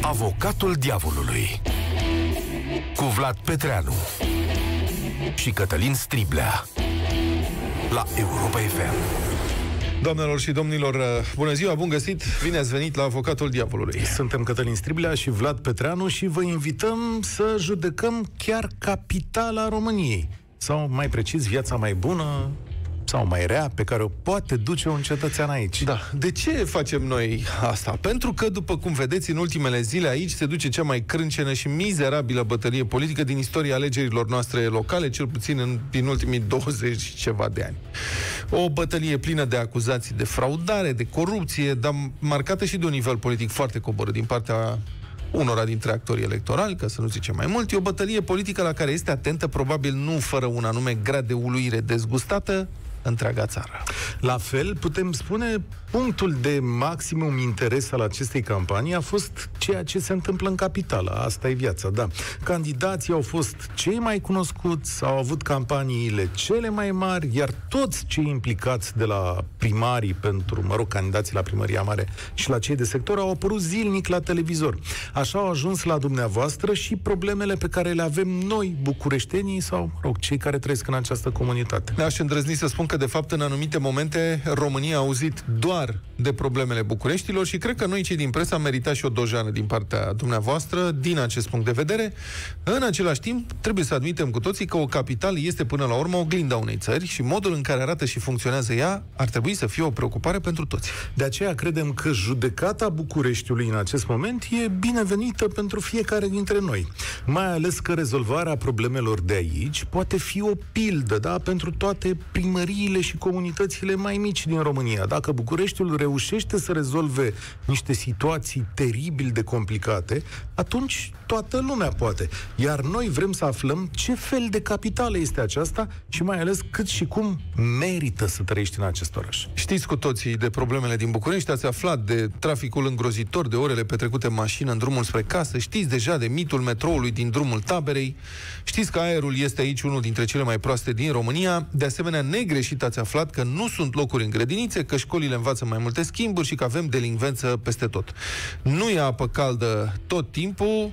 Avocatul diavolului cu Vlad Petreanu și Cătălin Striblea la Europa FM. Doamnelor și domnilor, uh, bună ziua, bun găsit! Bine ați venit la Avocatul Diavolului. Suntem Cătălin Striblea și Vlad Petreanu și vă invităm să judecăm chiar capitala României. Sau, mai precis, viața mai bună, sau mai rea pe care o poate duce un cetățean aici. Da. De ce facem noi asta? Pentru că, după cum vedeți, în ultimele zile aici se duce cea mai crâncenă și mizerabilă bătălie politică din istoria alegerilor noastre locale, cel puțin în, din ultimii 20 ceva de ani. O bătălie plină de acuzații de fraudare, de corupție, dar marcată și de un nivel politic foarte coborât din partea unora dintre actorii electorali, ca să nu zicem mai mult, e o bătălie politică la care este atentă, probabil nu fără un anume grad de uluire dezgustată, întreaga țară. La fel, putem spune, punctul de maximum interes al acestei campanii a fost ceea ce se întâmplă în capitală. Asta e viața, da. Candidații au fost cei mai cunoscuți, au avut campaniile cele mai mari, iar toți cei implicați de la primarii pentru, mă rog, candidații la primăria mare și la cei de sector au apărut zilnic la televizor. Așa au ajuns la dumneavoastră și problemele pe care le avem noi, bucureștenii sau, mă rog, cei care trăiesc în această comunitate. Aș îndrăzni să spun că, de fapt, în anumite momente, România a auzit doar de problemele Bucureștilor și cred că noi, cei din presă, am meritat și o dojană din partea dumneavoastră, din acest punct de vedere. În același timp, trebuie să admitem cu toții că o capitală este, până la urmă, oglinda unei țări și modul în care arată și funcționează ea ar trebui să fie o preocupare pentru toți. De aceea credem că judecata Bucureștiului în acest moment e binevenită pentru fiecare dintre noi. Mai ales că rezolvarea problemelor de aici poate fi o pildă, da, pentru toate primăriile și comunitățile mai mici din România. Dacă Bucureștiul reușește să rezolve niște situații teribil de complicate, atunci toată lumea poate. Iar noi vrem să aflăm ce fel de capitală este aceasta și mai ales cât și cum merită să trăiești în acest oraș. Știți cu toții de problemele din București, ați aflat de traficul îngrozitor, de orele petrecute în mașină în drumul spre casă, știți deja de mitul metroului din drumul taberei, știți că aerul este aici unul dintre cele mai proaste din România, de asemenea negreșit ați aflat că nu sunt locuri în grădinițe, că școlile învață mai multe schimburi și că avem delinvență peste tot. Nu e apă caldă tot timpul,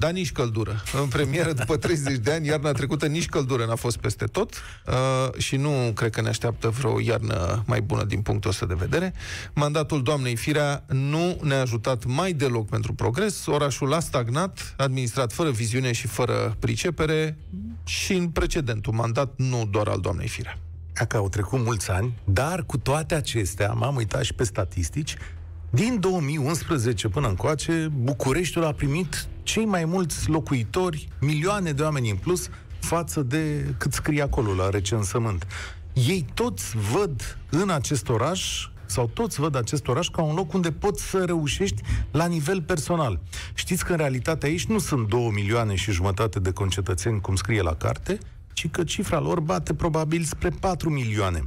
dar nici căldură. În premieră, după 30 de ani, iarna trecută, nici căldură n-a fost peste tot uh, și nu cred că ne așteaptă vreo iarnă mai bună din punctul ăsta de vedere. Mandatul doamnei Firea nu ne-a ajutat mai deloc pentru progres. Orașul a stagnat, administrat fără viziune și fără pricepere și în precedentul mandat, nu doar al doamnei Firea că au trecut mulți ani, dar cu toate acestea, m-am uitat și pe statistici, din 2011 până încoace, Bucureștiul a primit cei mai mulți locuitori, milioane de oameni în plus, față de cât scrie acolo la recensământ. Ei toți văd în acest oraș sau toți văd acest oraș ca un loc unde poți să reușești la nivel personal. Știți că în realitate aici nu sunt 2 milioane și jumătate de concetățeni, cum scrie la carte, ci că cifra lor bate probabil spre 4 milioane.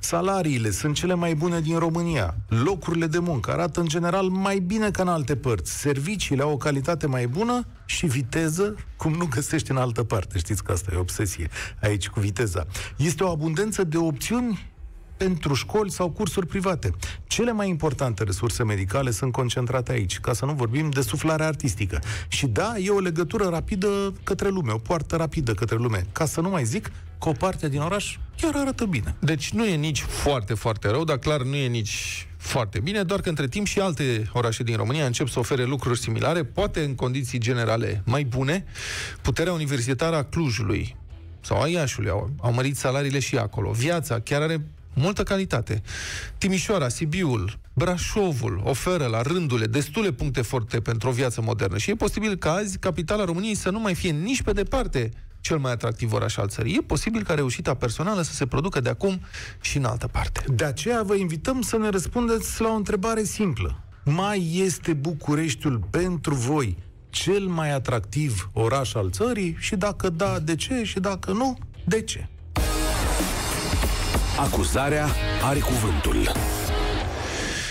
Salariile sunt cele mai bune din România. Locurile de muncă arată în general mai bine ca în alte părți. Serviciile au o calitate mai bună și viteză, cum nu găsești în altă parte. Știți că asta e obsesie aici cu viteza. Este o abundență de opțiuni pentru școli sau cursuri private. Cele mai importante resurse medicale sunt concentrate aici, ca să nu vorbim de suflare artistică. Și da, e o legătură rapidă către lume, o poartă rapidă către lume. Ca să nu mai zic că o parte din oraș chiar arată bine. Deci nu e nici foarte, foarte rău, dar clar nu e nici foarte bine, doar că între timp și alte orașe din România încep să ofere lucruri similare, poate în condiții generale mai bune. Puterea universitară a Clujului sau a Iașului au, au mărit salariile și acolo. Viața chiar are multă calitate. Timișoara, Sibiul, Brașovul oferă la rândule destule puncte forte pentru o viață modernă și e posibil ca azi capitala României să nu mai fie nici pe departe cel mai atractiv oraș al țării. E posibil ca reușita personală să se producă de acum și în altă parte. De aceea vă invităm să ne răspundeți la o întrebare simplă. Mai este Bucureștiul pentru voi cel mai atractiv oraș al țării? Și dacă da, de ce? Și dacă nu, de ce? Acuzarea are cuvântul.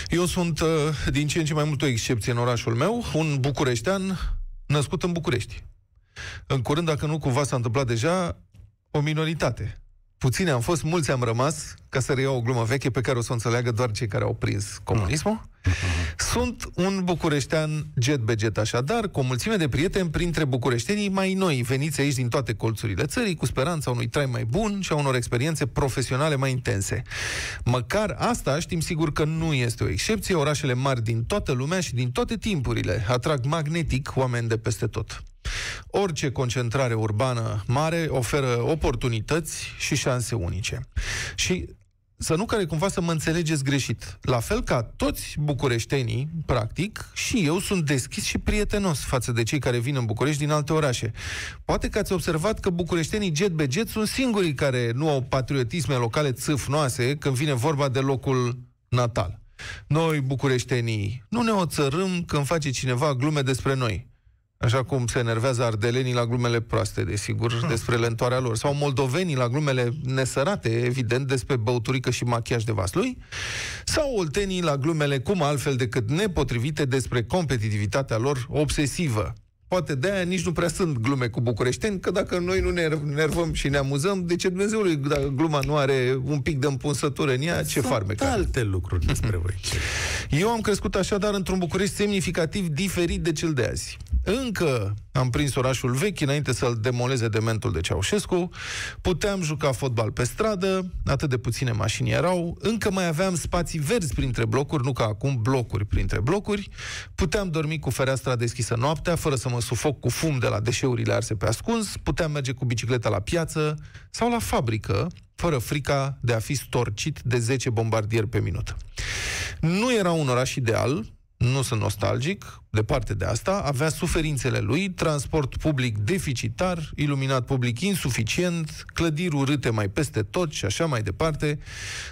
Eu sunt uh, din ce în ce mai mult o excepție în orașul meu, un bucureștean născut în București. În curând, dacă nu cumva s-a întâmplat deja, o minoritate puțini am fost, mulți am rămas, ca să reiau o glumă veche pe care o să o înțeleagă doar cei care au prins comunismul. Sunt un bucureștean jet beget așadar, cu o mulțime de prieteni printre bucureștenii mai noi, veniți aici din toate colțurile țării, cu speranța unui trai mai bun și a unor experiențe profesionale mai intense. Măcar asta știm sigur că nu este o excepție, orașele mari din toată lumea și din toate timpurile atrag magnetic oameni de peste tot. Orice concentrare urbană mare oferă oportunități și șanse unice. Și să nu care cumva să mă înțelegeți greșit. La fel ca toți bucureștenii, practic, și eu sunt deschis și prietenos față de cei care vin în București din alte orașe. Poate că ați observat că bucureștenii jet be jet sunt singurii care nu au patriotisme locale țâfnoase când vine vorba de locul natal. Noi, bucureștenii, nu ne oțărâm când face cineva glume despre noi. Așa cum se enervează ardelenii la glumele proaste, desigur, hmm. despre lentoarea lor. Sau moldovenii la glumele nesărate, evident, despre băuturică și machiaj de vaslui. Sau oltenii la glumele cum altfel decât nepotrivite despre competitivitatea lor obsesivă. Poate de aia nici nu prea sunt glume cu bucureșteni, că dacă noi nu ne nervăm și ne amuzăm, de ce Dumnezeului, dacă gluma nu are un pic de împunsătură în ea, ce farmec alte lucruri despre voi. Eu am crescut așadar într-un București semnificativ diferit de cel de azi. Încă am prins orașul vechi înainte să-l demoleze dementul de Ceaușescu, puteam juca fotbal pe stradă, atât de puține mașini erau, încă mai aveam spații verzi printre blocuri, nu ca acum blocuri printre blocuri, puteam dormi cu fereastra deschisă noaptea, fără să mă sufoc cu fum de la deșeurile arse pe ascuns, puteam merge cu bicicleta la piață sau la fabrică, fără frica de a fi storcit de 10 bombardieri pe minut. Nu era un oraș ideal, nu sunt nostalgic, departe de asta, avea suferințele lui, transport public deficitar, iluminat public insuficient, clădiri urâte mai peste tot și așa mai departe,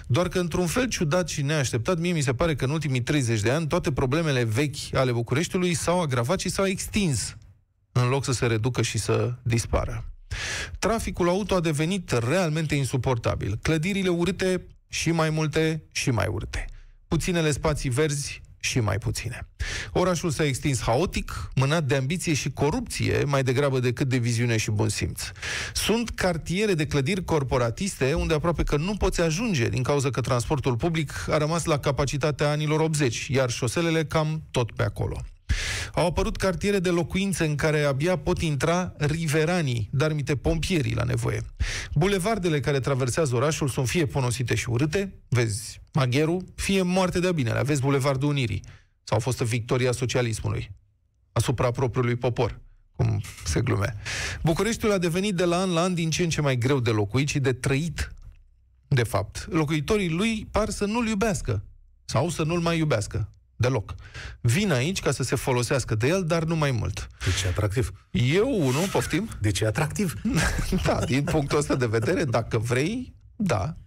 doar că într-un fel ciudat și neașteptat, mie mi se pare că în ultimii 30 de ani toate problemele vechi ale Bucureștiului s-au agravat și s-au extins, în loc să se reducă și să dispară. Traficul auto a devenit realmente insuportabil. Clădirile urâte și mai multe și mai urâte. Puținele spații verzi și mai puține. Orașul s-a extins haotic, mânat de ambiție și corupție, mai degrabă decât de viziune și bun simț. Sunt cartiere de clădiri corporatiste unde aproape că nu poți ajunge din cauza că transportul public a rămas la capacitatea anilor 80, iar șoselele cam tot pe acolo. Au apărut cartiere de locuințe în care abia pot intra riveranii, dar mite pompierii la nevoie. Bulevardele care traversează orașul sunt fie ponosite și urâte, vezi Magheru, fie moarte de-a binele, vezi Bulevardul Unirii, sau fostă victoria socialismului asupra propriului popor cum se glume. Bucureștiul a devenit de la an la an din ce în ce mai greu de locuit și de trăit, de fapt. Locuitorii lui par să nu-l iubească sau să nu-l mai iubească. Deloc. Vin aici ca să se folosească de el, dar nu mai mult. Deci e atractiv. Eu, nu, poftim? Deci e atractiv. da, din punctul ăsta de vedere, dacă vrei, da.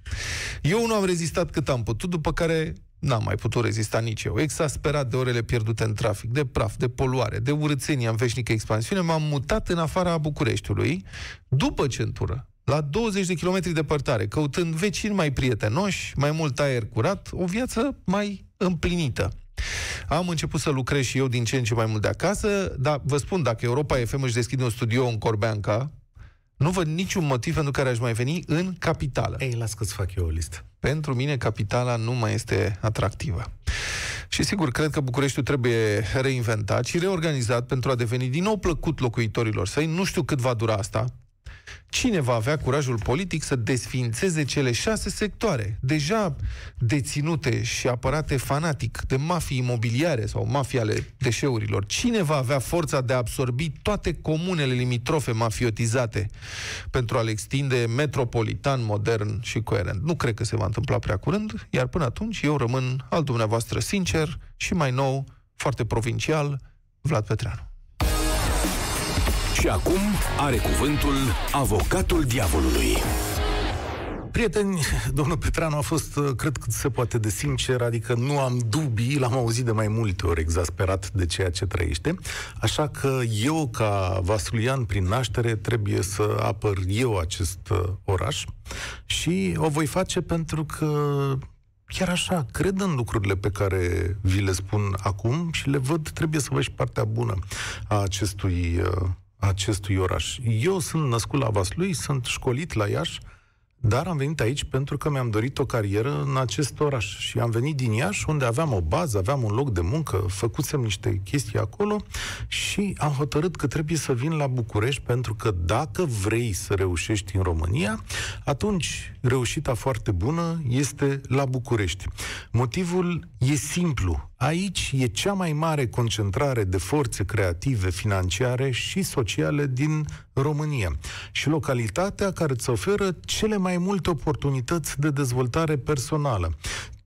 Eu nu am rezistat cât am putut, după care n-am mai putut rezista nici eu. Exasperat de orele pierdute în trafic, de praf, de poluare, de urățenie în veșnică expansiune, m-am mutat în afara Bucureștiului, după centură, la 20 de kilometri departare, căutând vecini mai prietenoși, mai mult aer curat, o viață mai împlinită. Am început să lucrez și eu din ce în ce mai mult de acasă, dar vă spun, dacă Europa FM își deschide un studio în Corbeanca, nu văd niciun motiv pentru care aș mai veni în capitală. Ei, las că-ți fac eu o listă. Pentru mine, capitala nu mai este atractivă. Și sigur, cred că Bucureștiul trebuie reinventat și reorganizat pentru a deveni din nou plăcut locuitorilor săi. Nu știu cât va dura asta, Cine va avea curajul politic să desfințeze cele șase sectoare, deja deținute și apărate fanatic de mafii imobiliare sau mafii ale deșeurilor? Cine va avea forța de a absorbi toate comunele limitrofe mafiotizate pentru a le extinde metropolitan, modern și coerent? Nu cred că se va întâmpla prea curând, iar până atunci eu rămân al dumneavoastră sincer și mai nou, foarte provincial, Vlad Petreanu. Și acum are cuvântul avocatul diavolului. Prieteni, domnul Petreanu a fost, uh, cred că se poate de sincer, adică nu am dubii, l-am auzit de mai multe ori exasperat de ceea ce trăiește, așa că eu, ca vasulian prin naștere, trebuie să apăr eu acest uh, oraș și o voi face pentru că chiar așa, cred în lucrurile pe care vi le spun acum și le văd, trebuie să văd și partea bună a acestui uh, acestui oraș. Eu sunt născut la Vaslui, sunt școlit la Iași, dar am venit aici pentru că mi-am dorit o carieră în acest oraș. Și am venit din Iași, unde aveam o bază, aveam un loc de muncă, făcusem niște chestii acolo și am hotărât că trebuie să vin la București pentru că dacă vrei să reușești în România, atunci reușita foarte bună este la București. Motivul e simplu. Aici e cea mai mare concentrare de forțe creative, financiare și sociale din România. Și localitatea care îți oferă cele mai multe oportunități de dezvoltare personală.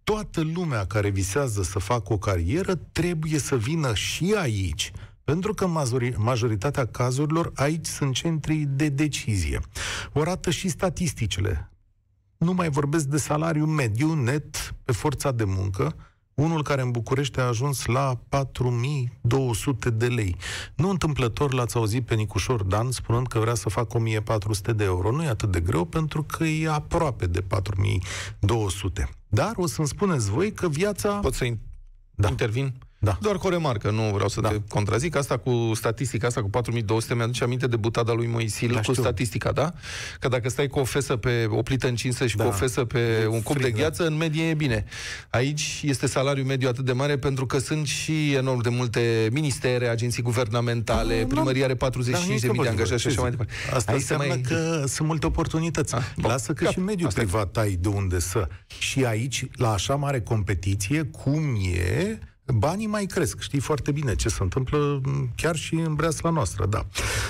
Toată lumea care visează să facă o carieră trebuie să vină și aici. Pentru că majoritatea cazurilor aici sunt centrii de decizie. O arată și statisticile. Nu mai vorbesc de salariu mediu net pe forța de muncă, unul care în București a ajuns la 4200 de lei. Nu întâmplător l-ați auzit pe Nicușor Dan spunând că vrea să facă 1400 de euro. Nu e atât de greu pentru că e aproape de 4200. Dar o să-mi spuneți voi că viața... Pot să da. intervin? Da. Doar cu o remarcă, nu vreau să da. te contrazic. Asta cu statistica asta cu 4200 mi-aduce aminte de butada lui Moisil da, cu știu. statistica, da? Că dacă stai cu o fesă pe o plită încinsă și da. cu o fesă pe e un cup de da. gheață, da. în medie e bine. Aici este salariul mediu atât de mare pentru că sunt și enorm de multe ministere, agenții guvernamentale, da, primăria are 45 de mii de angajați și așa mai departe. Asta Aici înseamnă mai... că sunt multe oportunități. Ah, Lasă că Cap. și mediul Asta privat ai de unde să. Și aici, la așa mare competiție, cum e, banii mai cresc. Știi foarte bine ce se întâmplă chiar și în breasla noastră, da.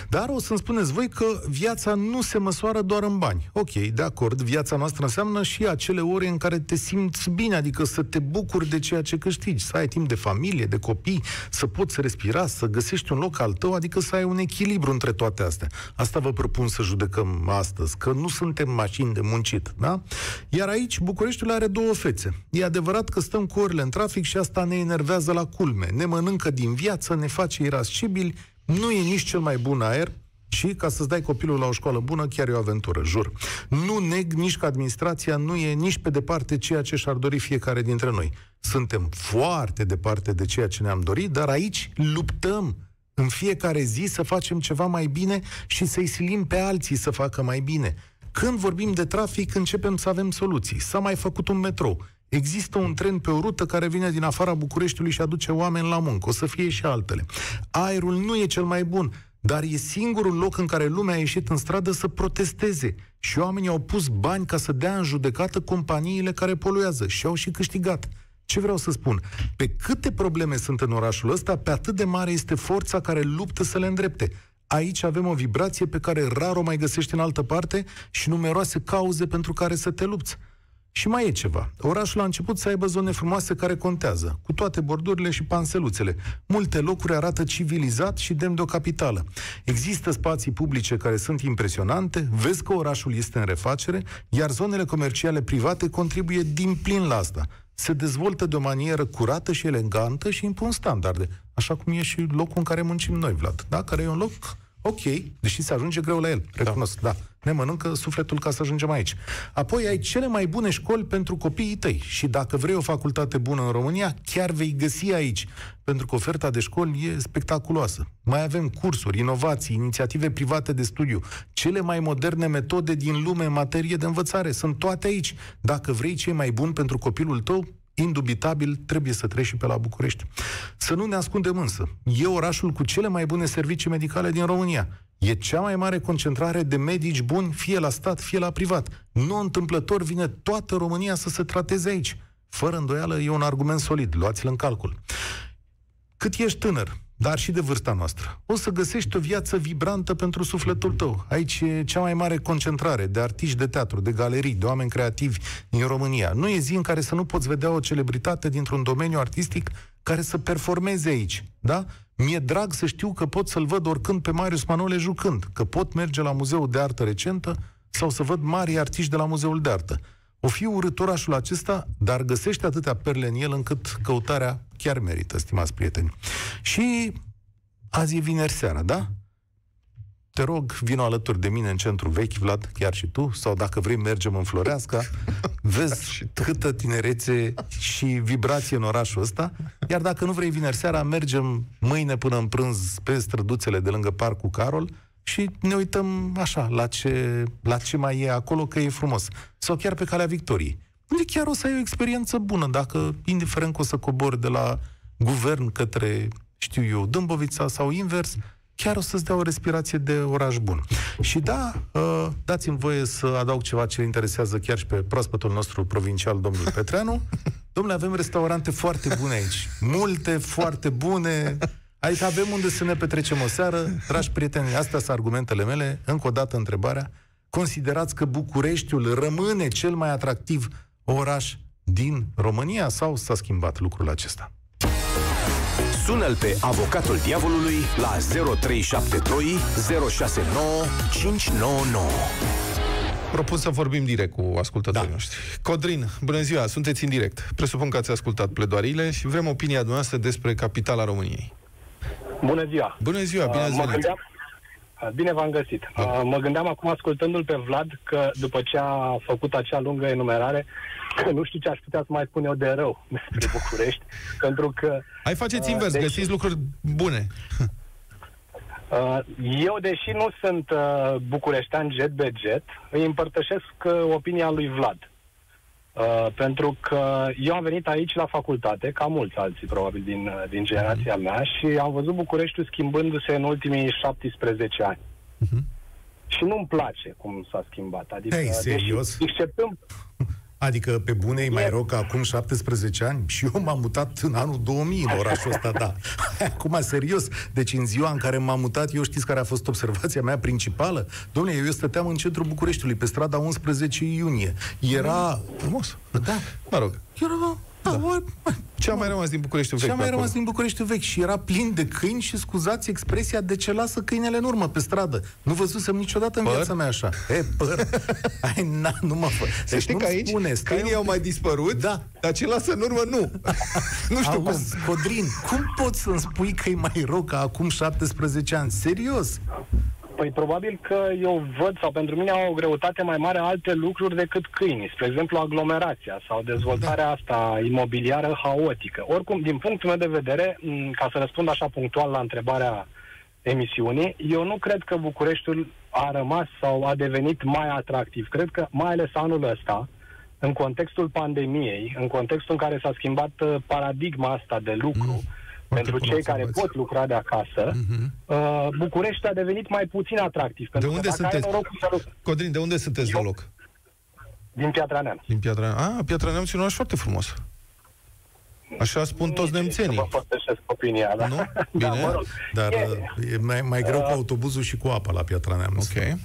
Dar o să-mi spuneți voi că viața nu se măsoară doar în bani. Ok, de acord, viața noastră înseamnă și acele ore în care te simți bine, adică să te bucuri de ceea ce câștigi, să ai timp de familie, de copii, să poți respira, să găsești un loc al tău, adică să ai un echilibru între toate astea. Asta vă propun să judecăm astăzi, că nu suntem mașini de muncit, da? Iar aici Bucureștiul are două fețe. E adevărat că stăm cu orele în trafic și asta ne enervează enervează la culme, ne mănâncă din viață, ne face irascibili, nu e nici cel mai bun aer, și ca să-ți dai copilul la o școală bună, chiar e o aventură, jur. Nu neg nici că administrația nu e nici pe departe ceea ce și-ar dori fiecare dintre noi. Suntem foarte departe de ceea ce ne-am dorit, dar aici luptăm în fiecare zi să facem ceva mai bine și să-i silim pe alții să facă mai bine. Când vorbim de trafic, începem să avem soluții. S-a mai făcut un metrou. Există un tren pe o rută care vine din afara Bucureștiului și aduce oameni la muncă. O să fie și altele. Aerul nu e cel mai bun, dar e singurul loc în care lumea a ieșit în stradă să protesteze. Și oamenii au pus bani ca să dea în judecată companiile care poluează și au și câștigat. Ce vreau să spun? Pe câte probleme sunt în orașul ăsta, pe atât de mare este forța care luptă să le îndrepte. Aici avem o vibrație pe care rar o mai găsești în altă parte și numeroase cauze pentru care să te lupți. Și mai e ceva. Orașul a început să aibă zone frumoase care contează, cu toate bordurile și panseluțele. Multe locuri arată civilizat și demn de o capitală. Există spații publice care sunt impresionante, vezi că orașul este în refacere, iar zonele comerciale private contribuie din plin la asta. Se dezvoltă de o manieră curată și elegantă și impun standarde, așa cum e și locul în care muncim noi, Vlad, da? care e un loc ok, deși se ajunge greu la el, recunosc, da. da. Ne mănâncă sufletul ca să ajungem aici. Apoi ai cele mai bune școli pentru copiii tăi și dacă vrei o facultate bună în România, chiar vei găsi aici, pentru că oferta de școli e spectaculoasă. Mai avem cursuri, inovații, inițiative private de studiu, cele mai moderne metode din lume în materie de învățare, sunt toate aici. Dacă vrei ce mai bun pentru copilul tău, indubitabil trebuie să treci și pe la București. Să nu ne ascundem însă. E orașul cu cele mai bune servicii medicale din România. E cea mai mare concentrare de medici buni, fie la stat, fie la privat. Nu întâmplător vine toată România să se trateze aici. Fără îndoială, e un argument solid. Luați-l în calcul. Cât ești tânăr, dar și de vârsta noastră. O să găsești o viață vibrantă pentru sufletul tău. Aici e cea mai mare concentrare de artiști de teatru, de galerii, de oameni creativi din România. Nu e zi în care să nu poți vedea o celebritate dintr-un domeniu artistic care să performeze aici, da? Mi-e drag să știu că pot să-l văd oricând pe Marius Manole jucând, că pot merge la Muzeul de Artă Recentă sau să văd mari artiști de la Muzeul de Artă. O fi urât orașul acesta, dar găsește atâtea perle în el încât căutarea chiar merită, stimați prieteni. Și azi e vineri seara, da? Te rog, vină alături de mine în centru vechi, Vlad, chiar și tu, sau dacă vrei, mergem în Floreasca, vezi câtă tinerețe și vibrație în orașul ăsta, iar dacă nu vrei vineri seara, mergem mâine până în prânz pe străduțele de lângă Parcul Carol, și ne uităm așa, la ce, la ce mai e acolo, că e frumos. Sau chiar pe calea victoriei. Unde chiar o să ai o experiență bună, dacă, indiferent că o să cobori de la guvern către, știu eu, Dâmbovița sau invers, chiar o să-ți dea o respirație de oraș bun. Și da, uh, dați-mi voie să adaug ceva ce interesează chiar și pe proaspătul nostru provincial, domnul Petreanu. Domnule, avem restaurante foarte bune aici. Multe, foarte bune. Adică avem unde să ne petrecem o seară. Dragi prieteni, astea sunt argumentele mele. Încă o dată întrebarea. Considerați că Bucureștiul rămâne cel mai atractiv oraș din România sau s-a schimbat lucrul acesta? Sună-l pe avocatul diavolului la 0372 069 599. Propun să vorbim direct cu ascultătorii Da. noștri. Codrin, bună ziua, sunteți în direct. Presupun că ați ascultat pledoariile și vrem opinia dumneavoastră despre capitala României. Bună ziua! Bună ziua, bine Uh, ați mă venit. gândeam, uh, Bine v-am găsit. Uh, Mă gândeam acum, ascultându-l pe Vlad, că după ce a făcut acea lungă enumerare, că nu știu ce aș putea să mai spun eu de rău despre București, pentru că Hai faceți Uh, invers, deci- găsiți lucruri bune. uh, eu, deși nu sunt uh, bucureștean jet be jet, îi împărtășesc uh, opinia lui Vlad. Uh, pentru că eu am venit aici la facultate, ca mulți alții probabil din, uh, din generația mea, și am văzut Bucureștiul schimbându-se în ultimii 17 ani. Și nu-mi place cum s-a schimbat. Adică, Ei, serios? Deși, exceptând, Adică pe bune e mai E- rău că acum 17 ani? Și eu m-am mutat în anul 2000 în orașul ăsta, da. Acum, serios. Deci în ziua în care m-am mutat, eu știți care a fost observația mea principală? Domnule, eu stăteam în centrul Bucureștiului, pe strada 11 iunie. Era... Frumos. Da. Mă rog, Era... Da, ce a mai rămas din Bucureștiul ce vechi a mai pe acolo? rămas din Bucureștiul vechi și era plin de câini și scuzați expresia de ce lasă câinele în urmă pe stradă. Nu văzusem niciodată în Păr? viața mea așa. E, păr. Ai, na, nu mă fă. Să știi nu-mi că aici spune, stai câinii un au mai dispărut, Da. dar ce lasă în urmă nu. nu știu cum. Auzi, Codrin, cum poți să-mi spui că e mai rău ca acum 17 ani? Serios? Păi probabil că eu văd, sau pentru mine au o greutate mai mare alte lucruri decât câinii. Spre exemplu, aglomerația sau dezvoltarea asta imobiliară haotică. Oricum, din punctul meu de vedere, m, ca să răspund așa punctual la întrebarea emisiunii, eu nu cred că Bucureștiul a rămas sau a devenit mai atractiv. Cred că, mai ales anul ăsta, în contextul pandemiei, în contextul în care s-a schimbat uh, paradigma asta de lucru, pentru bună cei care observație. pot lucra de acasă, uh, București a devenit mai puțin atractiv. Pentru unde că dacă sunteți? Ai norocul să lucrezi Codrin, de unde sunteți de Eu- loc? din Piatra Neamț. Din Piatra Neamț. Ah, Piatra Neamț e un oraș foarte frumos. Așa spun toți Să vă nemțenii. împărtășesc opinia, da? Nu? da, Bine. mă rog. Dar E- uh, e mai, mai greu cu autobuzul și cu apa la Piatra Neamț. Ok.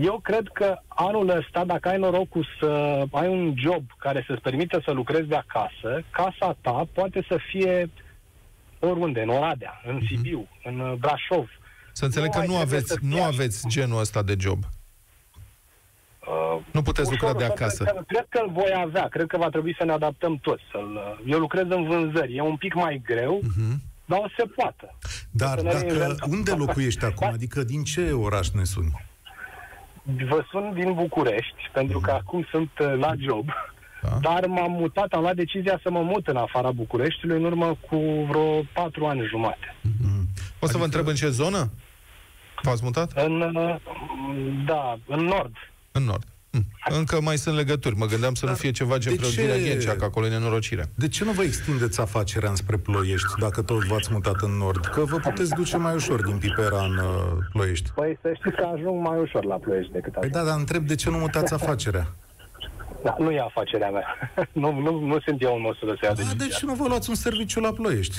Eu cred că anul ăsta, dacă ai norocul să ai un job care să-ți permită să lucrezi de acasă, casa ta poate să fie oriunde, în Oradea, în Sibiu, în uh, Brașov. Să înțeleg Nu că mai nu trebuie aveți, să fii nu așa. aveți genul ăsta de job. Uh, Nu puteți lucra ușor, de ușor, acasă. Cred că, cred că îl voi avea. Cred că va trebui să ne adaptăm toți. Să-l, eu lucrez în vânzări. E un pic mai greu, Mhm. dar o se poate. Dar Să ne dacă, reinventăm. unde locuiești acum? Da. Adică din ce oraș ne suni? Vă sun din București, pentru că acum sunt uh, la job. Da. Dar m-am mutat, am luat decizia să mă mut în afara Bucureștiului în urmă cu vreo patru ani jumate. O să vă întreb în ce zonă? V-ați mutat? În, uh, da, în nord. În nord. Hm. Încă mai sunt legături. Mă gândeam să nu fie ceva gen de preogirea ce- Ghencea, că acolo e nenorocire. De ce nu vă extindeți afacerea înspre Ploiești, dacă tot v-ați mutat în nord? Că vă puteți duce mai ușor din Pipera în uh, Ploiești. Păi să știți că ajung mai ușor la Ploiești decât Păi așa. da, dar întreb de ce nu mutați afacerea? Da, nu e afacerea mea. nu, nu, nu sunt eu în măsură să iau Da, decizia. de ce nu vă luați un serviciu la Ploiești?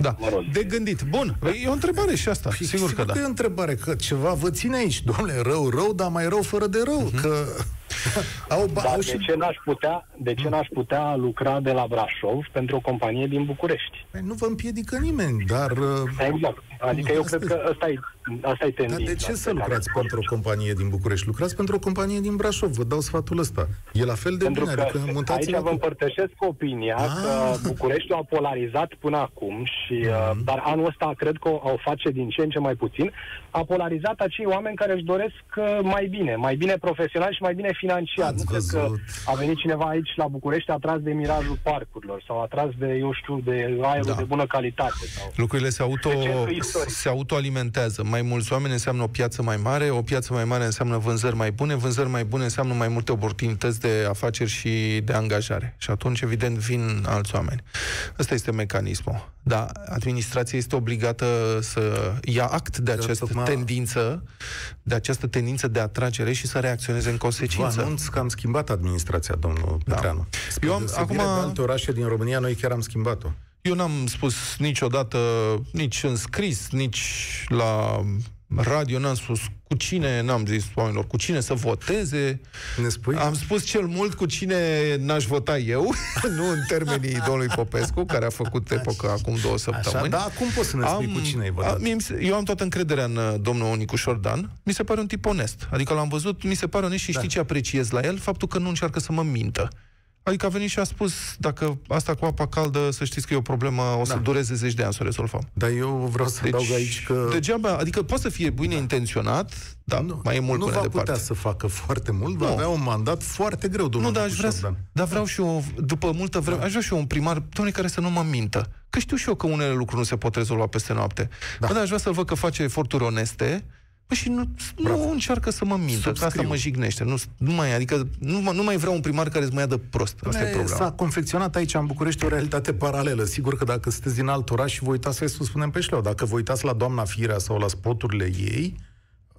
Da. Mă rog. De gândit. Bun. Păi E o întrebare și asta. Păi, Sigur că da. e o întrebare, că ceva vă ține aici. Domnule, rău, rău, dar mai rău fără de rău, Mhm. că au, ba, Dar au de și... ce n-aș putea, de ce n-aș putea lucra de la Brașov pentru o companie din București? Păi nu vă împiedică nimeni, dar... uh, Exact. Adică eu cred că asta e, asta e Dar tendința. de ce să pe care lucrați o pentru o companie din București? Lucrați pentru o companie din Brașov, vă dau sfatul ăsta. E la fel de Pentru bine, că adică aici mutați vă împărtășesc opinia Ah. că Bucureștiul a polarizat până acum, și, uh, dar anul ăsta cred că o, o face din ce în ce mai puțin, a polarizat acei oameni care își doresc uh, mai bine, mai bine profesional și mai bine financiar. Ați nu cred că văzut. a venit cineva aici la București atras de mirajul parcurilor sau atras de, eu știu, de aerul Da. de bună calitate. Sau... Lucrurile se, auto, Recentul istoric. se autoalimentează. Mai mulți oameni înseamnă o piață mai mare, o piață mai mare înseamnă vânzări mai bune, vânzări mai bune înseamnă mai multe oportunități de afaceri și de angajare. Și atunci, evident, vin alți oameni. Ăsta este mecanismul. Da, administrația este obligată să ia act de Da, această tocmai- tendință, de această tendință de atragere și să reacționeze în Vă consecință. anunț că am schimbat administrația, domnul Da. Petreanu. Spre Eu am- deosebire acum- de alte orașe din România, noi chiar am schimbat-o. Eu n-am spus niciodată, nici în scris, nici la radio, n-am spus cu cine, n-am zis oamenilor, cu cine să voteze. Ne spui? Am spus cel mult cu cine n-aș vota eu, nu în termenii domnului Popescu, care a făcut epocă acum două Așa, săptămâni. da, cum poți să ne spui cu cine ai a, votat? mie mi se- eu am toată încrederea în uh, domnul Nicușor Dan. Mi se pare un tip onest. Adică l-am văzut, mi se pare onest și Da. știi ce apreciez la el? Faptul că nu încearcă să mă mintă. Adică a venit și a spus, dacă asta cu apa caldă, să știți că e o problemă, o să Da. dureze zeci de ani să o rezolvăm. Dar eu vreau să Deci, adaug aici că... degeaba, adică poate să fie bine intenționat, dar nu, mai e mult nu până va departe. putea să facă foarte mult, va Nu. avea un mandat foarte greu, domnul Nu, dar aș vrea, Nicușor să, Dan. dar vreau și eu, după multă vreme, aș vrea și eu un primar, domnule, care să nu mă mintă. Că știu și eu că unele lucruri nu se pot rezolva peste noapte. Da. Bă, dar aș vrea să-l văd că face eforturi oneste, Bă, și nu, nu încearcă să mă mintă, că asta Subscriu. mă jignește. Nu, nu mai, adică nu, mă- nu mai vreau un primar care să mă ia de prost. Asta e Dom'le, problema. S-a confecționat aici în București o realitate paralelă. Sigur că dacă sunteți din alt oraș și vă uitați, hai să spunem pe șleau, dacă vă uitați la doamna Firea sau la spoturile ei,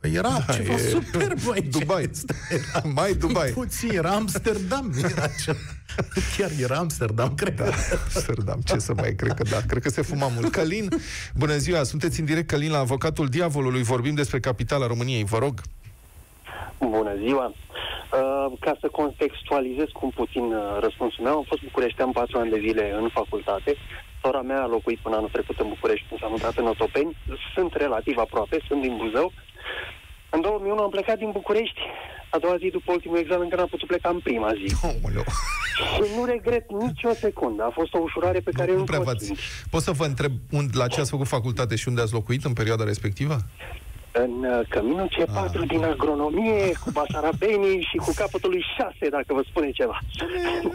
era da, ceva e- superb aici. Dubai. Era, Mai Dubai. Puțin, era Amsterdam. Era ceva. Chiar era Amsterdam, cred. Da. Amsterdam, ce să mai cred că da, cred că se fuma mult. Călin, bună ziua, sunteți în direct, Călin, la avocatul diavolului, vorbim despre capitala României, vă rog. Bună ziua! Uh, ca să contextualizez cum puțin uh, răspunsul meu, am fost bucureștean patru ani de zile în facultate. Sora mea a locuit până anul trecut în București, când s-a mutat în Otopeni. Sunt relativ aproape, sunt din Buzău. În 2001 am plecat din București, a doua zi după ultimul examen, că n-am putut pleca în prima zi. Aoleu. Și nu regret nicio secundă. A fost o ușurare pe care Nu nu prea v-ați... Pot să vă întreb und, la ce ați făcut facultate și unde ați locuit în perioada respectivă? În uh, căminul C4 Ah. din agronomie, cu Basarabenii și cu capătul lui 6, dacă vă spune ceva.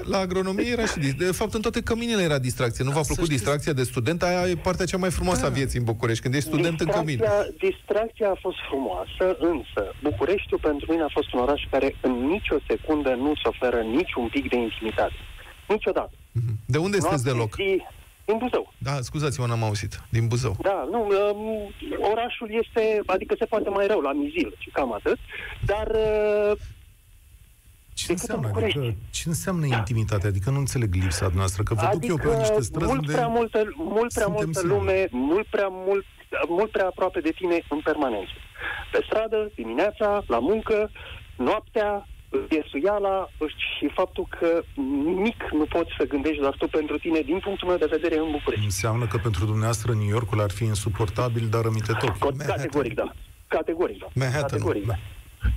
La agronomie era și... dis- De fapt, în toate căminele era distracție. Nu v-a Da, să plăcut știți. distracția de student? Aia e partea cea mai frumoasă a vieții în București, când ești student în cămin. distracția, distracția a fost frumoasă, însă Bucureștiul pentru mine a fost un oraș care în nicio secundă nu îți oferă niciun pic de intimitate. Niciodată. Mhm. De unde sunteți de Noapte, loc? Zi, din Buzău. Da, scuzați-mă, n-am auzit. Din Buzău. Da, nu, um, orașul este, adică se poate mai rău la Mizil, și cam atât, dar uh, Ce Decât înseamnă? în București. Adică, ce înseamnă intimitate? Adică nu înțeleg lipsa noastră. Că vă duc eu pe niște străzi mult unde... prea multă, mult prea suntem multă singuri. lume, mult prea mult, mult prea aproape de tine în permanență. Pe stradă, dimineața, la muncă, noaptea, iesuiala și faptul că nimic nu poți să gândești doar tu pentru tine din punctul meu de vedere în București. Înseamnă că pentru dumneavoastră New Yorkul ar fi insuportabil, dar rămite Tokyo. Co- Categoric, da. Categoric, da. Manhattan. Categoric, da.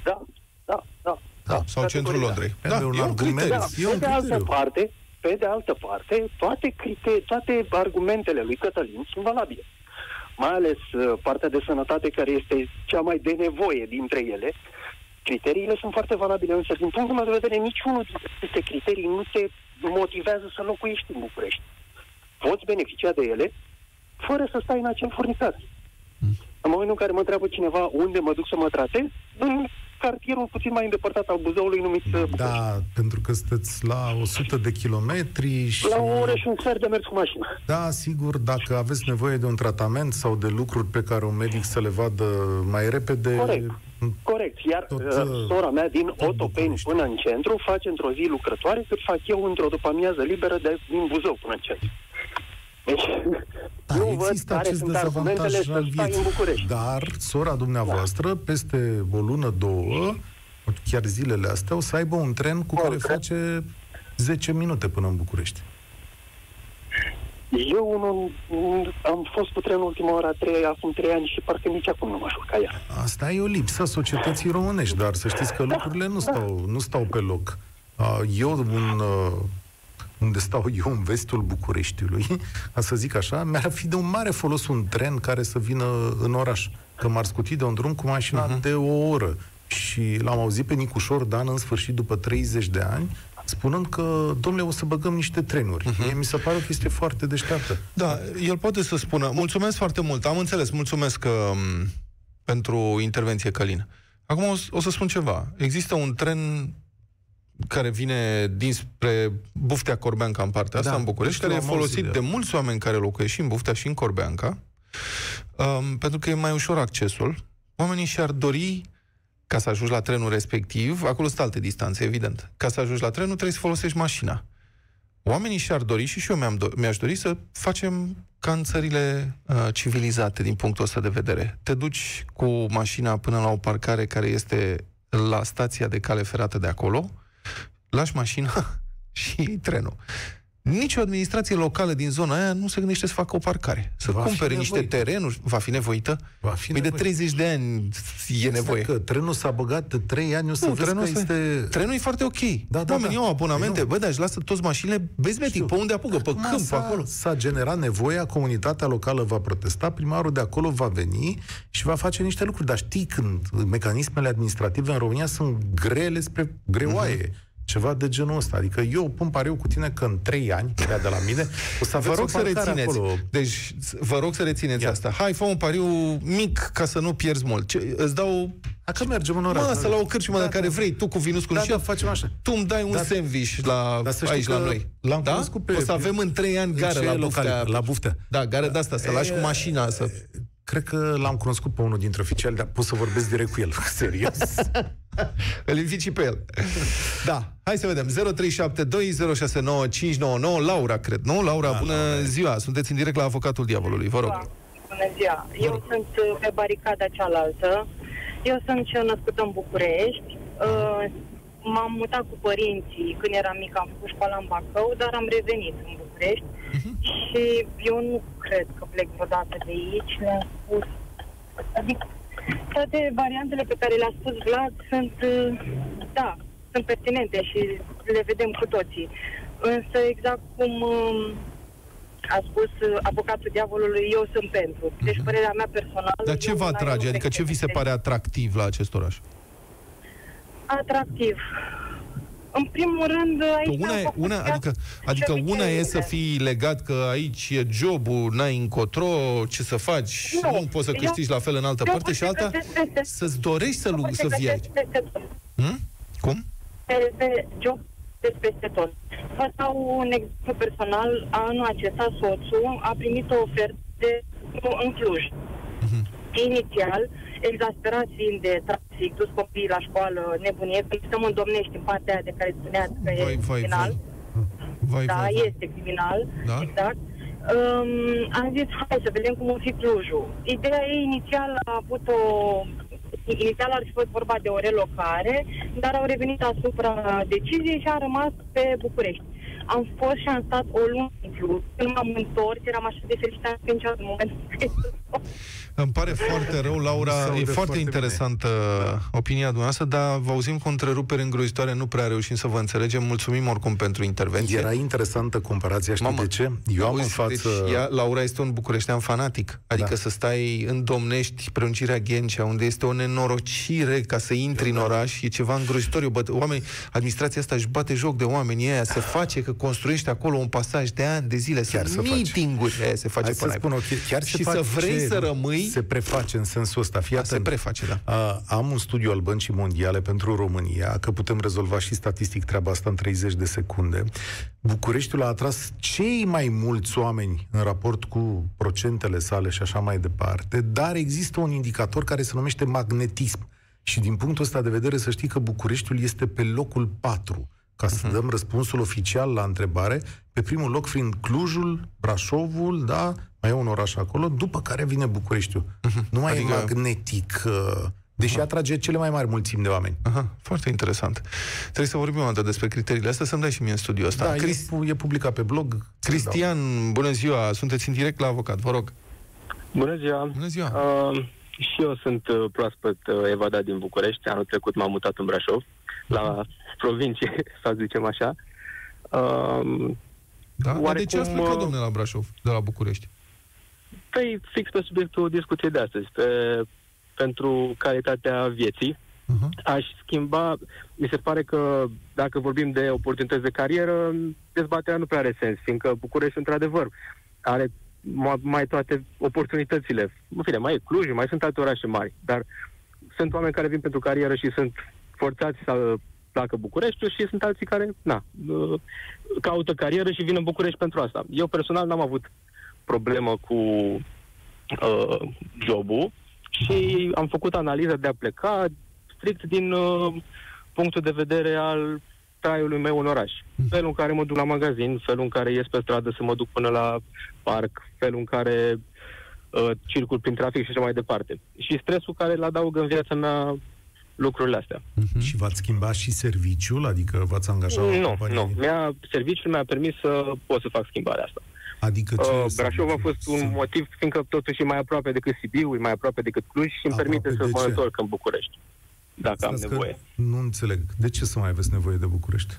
Da, da, da. Da, sau categoric, centrul da. Londrei. E Da, un e un argument. criteriu. Da, E un pe de altă criteriu. parte, pe de altă parte, toate, crite- toate argumentele lui Cătălin sunt valabile. Mai ales uh, partea de sănătate, care este cea mai de nevoie dintre ele, criteriile sunt foarte valabile, însă, din punctul meu de vedere, niciunul dintre aceste criterii nu te motivează să locuiești în București. Poți beneficia de ele fără să stai în acel furnicar. În momentul în care mă întreabă cineva unde mă duc să mă tratez, în cartierul puțin mai îndepărtat al Buzăului numit uh, București. Da, pentru că sunteți la 100 de kilometri și... La o oră și un sfert de mers cu mașina. Da, sigur, dacă aveți nevoie de un tratament sau de lucruri pe care un medic să le vadă mai repede... Corect. Corect. Iar Tot, uh, uh, sora mea din tot Otopeni București. până în centru face într-o zi lucrătoare cât fac eu într-o după amiază liberă de, din Buzău până în centru. Deci, Da, nu văd există care acest sunt argumentele dezavantaj să al stai în vieții. București. Dar sora dumneavoastră, peste o lună, două, chiar zilele astea, o să aibă un tren cu Bun, care cred- face 10 minute până în București. Eu unul, am fost cu trenul ultima ora trei, acum trei ani și parcă nici acum nu mă aș urca iar. Asta e o lipsă a societății românești, dar să știți că lucrurile nu stau, nu stau pe loc. Uh, Eu, un, uh, unde stau eu, în vestul Bucureștiului, ca să zic așa, mi-ar fi de un mare folos un tren care să vină în oraș. Că m-ar scuti de un drum cu mașina Mhm. uh-huh. de o oră. Și l-am auzit pe Nicușor Dan, în sfârșit, după 30 de ani, spunând că, domnule, o să băgăm niște trenuri. Uh-huh. Mie mi se pare o chestie foarte deșteaptă. Da, el poate să spună, mulțumesc foarte mult, am înțeles, mulțumesc um, pentru intervenție, Călin. Acum o, o să spun ceva. Există un tren care vine dinspre Buftea Corbeanca în partea asta, Da, în București, deci care e l-am auzit folosit de de mulți oameni care locuiesc și în Buftea și în Corbeanca, um, pentru că e mai ușor accesul. Oamenii și-ar dori ca să ajungi la trenul respectiv, acolo sunt alte distanțe, evident. Ca să ajungi la trenul trebuie să folosești mașina. Oamenii și-ar dori, și și eu mi-am do- mi-aș dori, să facem ca în țările uh, civilizate din punctul ăsta de vedere. Te duci cu mașina până la o parcare care este la stația de cale ferată de acolo, lași mașina și iei trenul. Nici o administrație locală din zona aia nu se gândește să facă o parcare. Să Va fi cumpere niște nevoită. terenuri. Va fi nevoită? Va fi Păi de nevoie. 30 de ani e nevoie. Că trenul s-a băgat de 3 ani, o să Nu, vezi trenul, că ăsta e- este... trenul e foarte ok. Da, da, Oamenii da. au abonamente, Păi nu. bă, dar își lasă toți mașinile bezmetic, Știu. pe unde apucă, pe Acum câmp, s-a, acolo. S-a generat nevoia, comunitatea locală va protesta, primarul de acolo va veni și va face niște lucruri. Dar știi când mecanismele administrative în România sunt grele spre greoaie. Mhm. Ceva de genul ăsta. Adică eu pun pariu cu tine că în trei ani, ea de la mine, o să Vă aveți rog o să parcare rețineți. Acolo. Deci, vă rog să rețineți Ia. asta. Hai, fă un pariu mic ca să nu pierzi mult. Ce, îți dau A, că mergem în oraș. masă la o cârciumă Da, de care da. vrei, tu cu vinus cu Da, și da, facem așa. tu îmi dai un Da. sandwich la, Dar să știi aici că la noi. l-am da? cunoscut pe- O să avem în trei ani În gară ce la locale? buftea. La Buftea. Da, gară de asta, să lași cu mașina. Să... Cred că l-am cunoscut pe unul dintre oficiali, dar pot să vorbesc direct cu el. Serios. Îl invit și pe el. Da, hai să vedem. 0372069599 Laura, cred, nu? Laura, Da, bună Laura. ziua. Sunteți în direct la Avocatul Diavolului, vă rog. Bună ziua! Eu sunt uh, pe baricada cealaltă. Eu sunt și născută în București. Uh, M-am mutat cu părinții când eram mică, am făcut școala în Bacău, dar am revenit în București și eu nu cred că plec vreodată de aici. Le-am spus. Adică toate variantele pe care le-a spus Vlad sunt, uh, da, sunt pertinente și le vedem cu toții. Însă exact cum um, a spus uh, avocatul diavolului, eu sunt pentru. Deci părerea mea personală... Dar ce eu vă una atrage? eu Adică ce vi se cred că pare atractiv la acest oraș? Atractiv. În primul rând, aici Una, am e, făcut una, viață adică, și adică una e să obiceiurile. fii legat că aici e jobul, n-ai încotro, ce să faci, nu, Nu, nu poți să eu- câștigi la fel în altă eu parte și pot alta, să găsesc peste- să-ți dorești să, lu- Pot să vii aici. găsesc peste tot. Hm? Cum? Pe, pe job de peste tot. Vă dau un exemplu personal. Anul acesta, soțul a primit o ofertă de în Cluj. Mhm. Inițial, exasperați fiind de trafic, dus copiii la școală, nebunie, că stăm în Domnești, în partea aia de care spunea că Vai, e vai, criminal. vai. Vai, da, vai, vai. este criminal, Da? exact. Um, am zis, hai să vedem cum o fi Clujul. Ideea ei inițial a avut o... Inițial ar fi fost vorba de o relocare, dar au revenit asupra deciziei și am rămas pe București. Am fost și am stat o lună în Cluj. Când m-am întors, eram așa de fericită că niciodată în momentul în care Îmi pare foarte rău, Laura, Se e aude foarte, foarte interesantă opinia dumneavoastră, dar vă auzim cu întrerupere îngrozitoare, nu prea reușim să vă înțelegem. Mulțumim oricum pentru intervenție. Era interesantă comparația, știi Mamă, de ce? Eu am în Auzi, față... Deci, ea, Laura este un bucureștean fanatic. Adică Da. să stai în Domnești, prelungirea Ghencea, unde este o nenorocire ca să intri Da. în oraș, e ceva îngrozitor. Bă, oameni, administrația asta își bate joc de oamenii aia, se face că construiește acolo un pasaj de ani, de zile, Chiar sunt se face. meeting-uri, aia se face Hai până să spun, acolo. ok, chiar se Și face, să vrei să rămâi, Se preface în sensul ăsta. Fii Da, se atent. preface, da. A, am un studiu al Băncii Mondiale pentru România, că putem rezolva și statistic treaba asta în 30 de secunde. Bucureștiul a atras cei mai mulți oameni în raport cu procentele sale și așa mai departe, dar există un indicator care se numește magnetism. Și din punctul ăsta de vedere să știi că Bucureștiul este pe locul 4 ca să dăm răspunsul oficial la întrebare, pe primul loc fiind Clujul, Brașovul, da, mai e un oraș acolo, după care vine Bucureștiul. Nu mai Adică- e magnetic, uh, deși atrage cele mai mari mulțimi de oameni. Aha, foarte interesant. Trebuie să vorbim o dată despre criteriile astea, să-mi dai și mie în studiul ăsta. Da, Cris- e, pu- e publicat pe blog. Cristian, bună ziua, sunteți în direct la avocat, vă rog. Bună ziua! Bună ziua. Uh, și eu sunt uh, proaspăt uh, evadat din București. Anul trecut m-am mutat în Brașov, la provincie, să zicem așa. Uh, Da? Dar de ce ați oarecum, plecat, uh, domnule, la Brașov, de la București? păi, fix pe subiectul discuției de astăzi, pe, pentru calitatea vieții, Uh-huh. Aș schimba, mi se pare că dacă vorbim de oportunități de carieră, dezbaterea nu prea are sens, fiindcă București, într-adevăr, are ma- mai toate oportunitățile. În fine, mai e Cluj, mai sunt alte orașe mari, dar sunt oameni care vin pentru carieră și sunt forțați să placă Bucureștiul și sunt alții care, na, uh, caută carieră și vin în București pentru asta. Eu personal n-am avut problemă cu uh, jobul și am făcut analiza de a pleca strict din uh, punctul de vedere al traiului meu în oraș. Felul în care mă duc la magazin, felul în care ies pe stradă să mă duc până la parc, felul în care uh, circul prin trafic și așa mai departe. Și stresul care îl adaugă în viața mea lucrurile astea. Uh-huh. Și v-ați schimbat și serviciul? Adică v-ați angajat o Nu, companie? nu. Mi-a, serviciul mi-a permis să pot să fac schimbarea asta. Adică ce Uh, Brașov a serviciu? fost un Să- motiv, fiindcă totuși e mai aproape decât Sibiu, e mai aproape decât Cluj și îmi Aproape permite să de mă ce? întorc în București, dacă am Stați că nevoie. Nu înțeleg. De ce să mai aveți nevoie de București?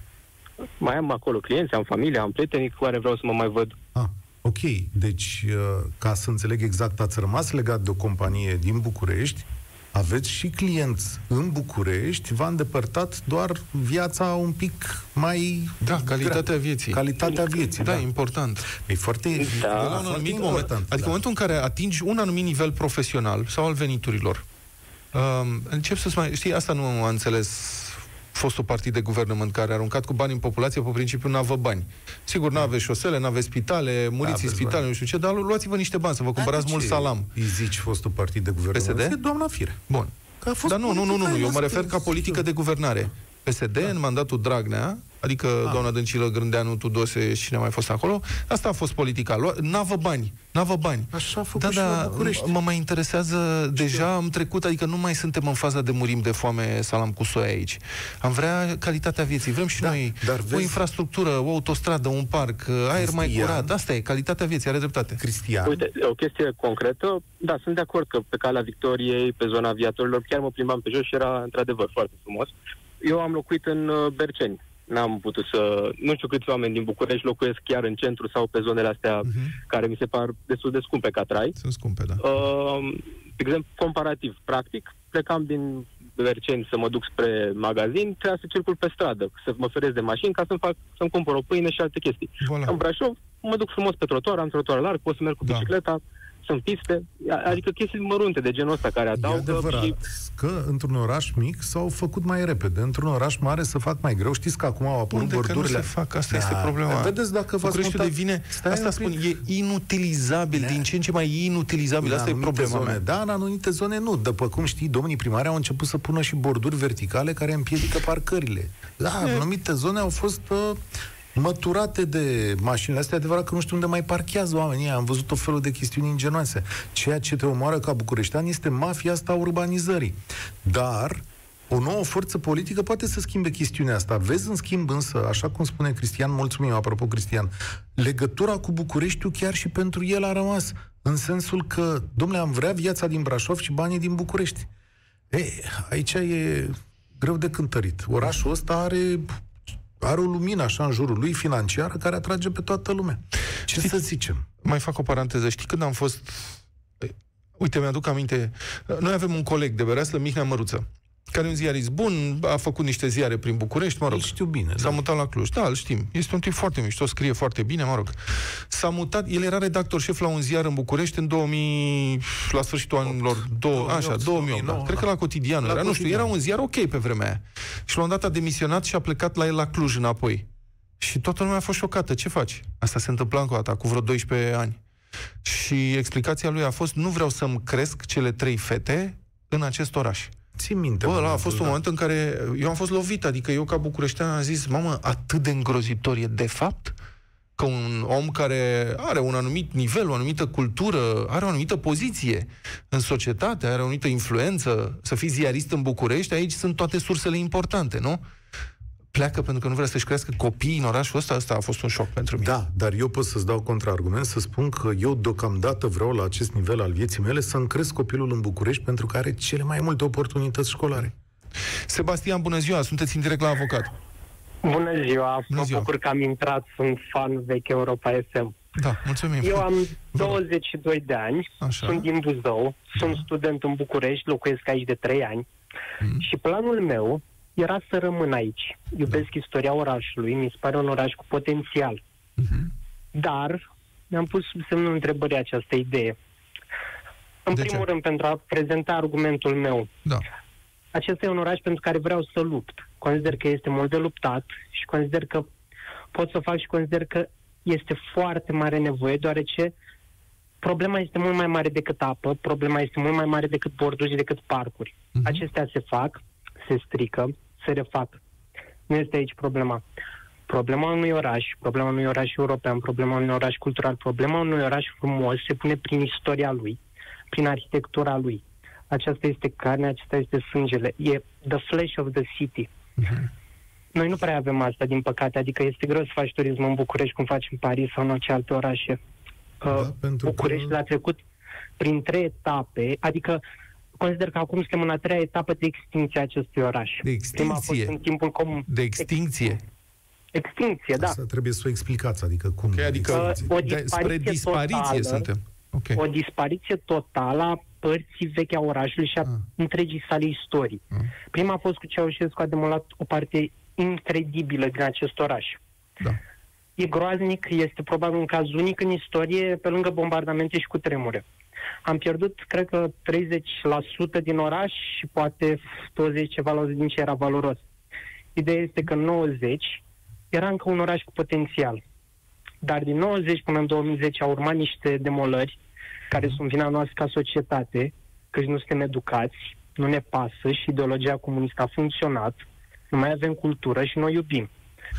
Mai am acolo clienți, am familie, am prieteni cu care vreau să mă mai văd. Ah, ok. Deci, uh, ca să înțeleg exact, ați rămas legat de o companie din București, aveți și clienți în București, v-a îndepărtat doar viața un pic mai... Da, calitatea grea. vieții. Calitatea vieții, Da, da. important. E foarte, Da. De la un foarte anumit moment, important. adică în da. momentul în care atingi un anumit nivel profesional sau al veniturilor, um, încep să-ți mai... Știi, asta nu a înțeles fostul partid de guvernământ care a aruncat cu bani în populație pe principiu n-avă bani. Sigur, n-aveți șosele, n-aveți spitale, muriți în Aveți spitale, bani. nu știu ce, dar luați-vă niște bani să vă cumpărați Dar de mult ce salam. Îi zici fostul partid de guvernământ? PSD? E doamna Fire. Bun. Că a fost Dar nu, nu, nu, nu, nu, politică eu mă aia, refer ca politică de guvernare. PSD, în mandatul Dragnea, adică Ah. doamna Dăncilă, Grândeanu, Tudose și cine a mai fost acolo, asta a fost politica. Lua- N-avă bani, n-avă bani. Așa a făcut Da, și la da, București. mă mai interesează, deja am trecut, adică nu mai suntem în faza de murim de foame salam cu soia aici. Am vrea calitatea vieții, vrem și Da, noi dar o vezi- infrastructură, o autostradă, un parc, aer mai Cristian. curat. Asta e, calitatea vieții, are dreptate. Cristian, Uite, o chestie concretă, da, sunt de acord că pe calea Victoriei, pe zona aviatorilor, chiar mă plimbam pe jos și era într-adevăr foarte frumos. Eu am locuit în uh, Berceni. N-am putut să... Nu știu câți oameni din București locuiesc chiar în centru sau pe zonele astea Mhm. care mi se par destul de scumpe ca trai. Sunt scumpe, da. Uh, de exemplu, comparativ, practic, plecam din Berceni să mă duc spre magazin, trebuia să circul pe stradă, să mă feresc de mașini ca să-mi, fac, să-mi cumpăr o pâine și alte chestii. Voilà. În Brașov mă duc frumos pe trotuar, am trotuar larg, pot să merg cu Da. bicicleta, sunt piste, adică chestii mărunte de genul ăsta care E adaugă adevărat și că într-un oraș mic s-au făcut mai repede. Într-un oraș mare se fac mai greu. Știți că acum au apărut Unde că nu bordurile. se fac? Asta este problema. Vedeți dacă v-ați Bucureștiul mutat- devine, Stai asta un spun, pic. e inutilizabil, din ce în ce mai inutilizabil. În Asta e anumite problema zone, mea. Da, în anumite zone nu. După cum știi, domnii primari au început să pună și borduri verticale care împiedică parcările. Da, în anumite zone au fost uh, măturate de mașinile astea. E adevărat că nu știu unde mai parchează oamenii. Am văzut o felul de chestiuni ingenoase. Ceea ce te omoară ca bucureștean este mafia asta a urbanizării. Dar o nouă forță politică poate să schimbe chestiunea asta. Vezi, în schimb, însă, așa cum spune Cristian, mulțumim, apropo, Cristian, legătura cu Bucureștiul chiar și pentru el a rămas. În sensul că, domnule, am vrea viața din Brașov și banii din București. Ei, aici e greu de cântărit. Orașul ăsta are, are o lumină așa în jurul lui financiară care atrage pe toată lumea. Ce Știți- să zicem? Mai fac o paranteză. Știi când am fost... Uite, mi-aduc aminte. Noi avem un coleg de Bereaslă, Mihnea Măruță, care e un ziarist bun, a făcut niște ziare prin București, mă rog. Îl știu bine. S-a da. mutat la Cluj. Da, îl știm. Este un tip foarte mișto, scrie foarte bine, mă rog. S-a mutat, el era redactor șef la un ziar în București în 2000, la sfârșitul anilor, două, 2008, așa, 2008, da. 2009, Cred că da. la cotidianul La era, nu știu, Cotidian. era un ziar ok pe vremea aia. Și la un dat a demisionat și a plecat la el la Cluj înapoi. Și toată lumea a fost șocată. Ce faci? Asta se întâmpla încă o dată, cu vreo 12 ani. Și explicația lui a fost, nu vreau să-mi cresc cele trei fete în acest oraș. Țin minte. Bă, ăla a momentul, fost un da. moment în care eu am fost lovit, adică eu ca bucureștean am zis, mamă, atât de îngrozitor e de fapt că un om care are un anumit nivel, o anumită cultură, are o anumită poziție în societate, are o anumită influență, să fii ziarist în București, aici sunt toate sursele importante, nu? Pleacă pentru că nu vrea să-și crească copiii în orașul ăsta, asta a fost un șoc pentru mine. Da, dar eu pot să-ți dau contraargument să spun că eu deocamdată vreau la acest nivel al vieții mele să-mi cresc copilul în București pentru că are cele mai multe oportunități școlare. Sebastian, bună ziua, sunteți în direct la avocat. Bună ziua, Bună mă ziua. bucur că am intrat, sunt fan vechi Europa FM. Da, mulțumim. Eu am Vă rog. 22 de ani, Așa. sunt din Buzău, sunt student în București, locuiesc aici de 3 ani. Mm. Și planul meu era să rămân aici. Iubesc da. istoria orașului, mi se pare un oraș cu potențial. Mm-hmm. Dar mi-am pus sub semnul întrebării această idee. În De primul ce? rând, pentru a prezenta argumentul meu. Da. Acesta e un oraș pentru care vreau să lupt. Consider că este mult de luptat și consider că pot să o fac și consider că este foarte mare nevoie, deoarece problema este mult mai mare decât apă, problema este mult mai mare decât borduri și decât parcuri. Mhm. Acestea se fac, se strică, se refac. Nu este aici problema. Problema unui oraș, problema unui oraș european, problema unui oraș cultural, problema unui oraș frumos se pune prin istoria lui, prin arhitectura lui. Aceasta este carnea, acesta este sângele. E the flesh of the city. Noi nu prea avem asta, din păcate, adică este greu să faci turism în București cum faci în Paris sau în orice alte orașe. Da, Uh, pentru București că- l-a trecut prin trei etape, adică consider că acum suntem în a treia etapă de extinție a acestui oraș. De Prima a fost extinție. în timpul comun. De extinție. Extinție, da. Asta trebuie să o explicați, adică cum? Ok, adică Uh, o de, spre dispariție dispariție totală. suntem. Ok. O dispariție totală a părții vechi a orașului și a Ah. întregii sale istorii. Ah. Prima a fost cu Ceaușescu, a demolat o parte incredibilă din acest oraș. Da. E groaznic, este probabil un caz unic în istorie, pe lângă bombardamente și cu tremure. Am pierdut, cred că, 30% din oraș și poate 20 ceva la din ce era valoros. Ideea este că în 90 era încă un oraș cu potențial. Dar din 90 până în 2010 au urmat niște demolări care sunt vina noastră ca societate, că nu suntem educați, nu ne pasă și ideologia comunistă a funcționat, nu mai avem cultură și noi iubim.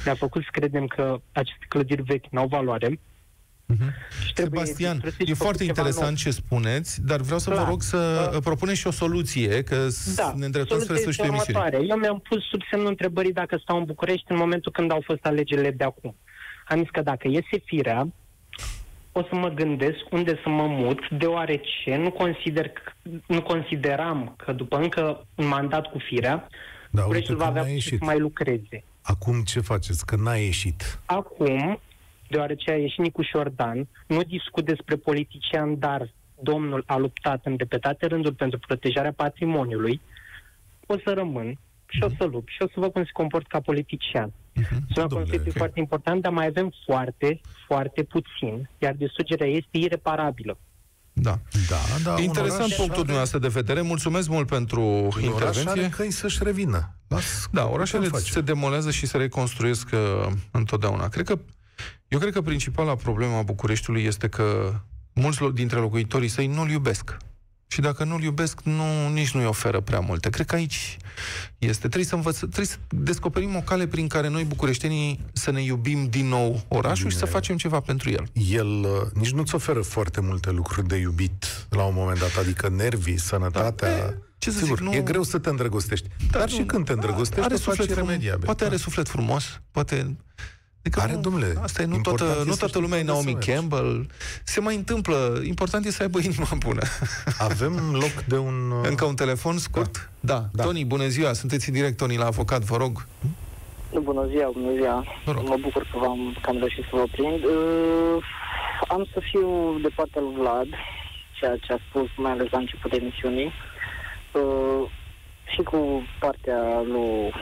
Ne-a făcut să credem că aceste clădiri vechi n-au valoare. Mhm. Și trebuie Sebastian, distruse și e făcut foarte ceva interesant nou. ce spuneți, dar vreau să vă Clar. rog să Uh, propuneți și o soluție, că s- Da, ne îndreptăm spre soluția sfârșitul este emisiunii. următoare. Eu mi-am pus sub semnul întrebării dacă stau în București în momentul când au fost alegerile de acum. Am zis că dacă iese firea, o să mă gândesc unde să mă mut, deoarece nu, consider, că- nu consideram că după încă un mandat cu firea, Da, Bucureștiul uite va că avea n-a ce să ieșit. mai lucreze. Acum ce faceți? Că n-a ieșit. Acum, deoarece a ieșit Nicu Șordan, nu discut despre politician, dar domnul a luptat în repetate rânduri pentru protejarea patrimoniului, o să rămân și o să lupt și o să văd cum se comport ca politician. Mhm. Sună domnule, concept ok. foarte important, dar mai avem foarte, foarte puțin, iar distrugerea este ireparabilă. Da. Da, da. un Interesant oraș punctul are- dumneavoastră de vedere. Mulțumesc mult pentru Un oraș intervenție. are căi să-și revină. Las, Da, cum orașele putem face. se demolează și se reconstruiesc uh, întotdeauna. Cred că, eu cred că principala problemă a Bucureștiului este că mulți lo- dintre locuitorii săi nu-l iubesc. Și dacă nu-l iubesc, nu, nici nu-i oferă prea multe. Cred că aici este. Trebuie să, învăț, trebuie să descoperim o cale prin care noi, bucureștenii, să ne iubim din nou orașul și să facem ceva pentru el. El uh, nici nu-ți oferă foarte multe lucruri de iubit la un moment dat, adică nervii, sănătatea. Da, e, ce să Sigur, zic, nu- e greu să te îndrăgostești. Dar, nu, și când te îndrăgostești, are o faci suflet frum- remediabil. Poate are Da. suflet frumos, poate... Adică Are, nu, domnule, Asta e, nu important toată, e nu să toată știi lumea e unde să Naomi mergi. Campbell. Se mai întâmplă. Important e să aibă inima bună. Avem loc de un... uh, Încă un telefon scurt? Da. da. Da. Tony, bună ziua. Sunteți în direct, Tony, la avocat, vă rog. Bună ziua, bună ziua. Vă rog. Mă bucur că, v-am, că am reușit să vă prind. Uh, am să fiu de partea lui Vlad, ceea ce a spus mai ales la început emisiunii, uh, și cu partea lui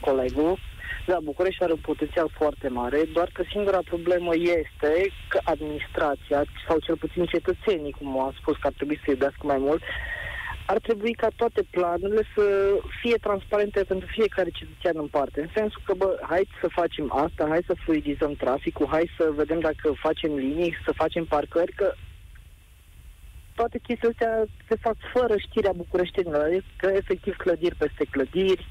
colegul. Da, București are un potențial foarte mare, doar că singura problemă este că administrația, sau cel puțin cetățenii, cum au spus că ar trebui să iubească mai mult, ar trebui ca toate planurile să fie transparente pentru fiecare cetățean în parte. În sensul că, bă, hai să facem asta, hai să fluidizăm traficul, hai să vedem dacă facem linii, să facem parcări, că toate chestiile astea se fac fără știrea bucureștenilor, adică efectiv clădiri peste clădiri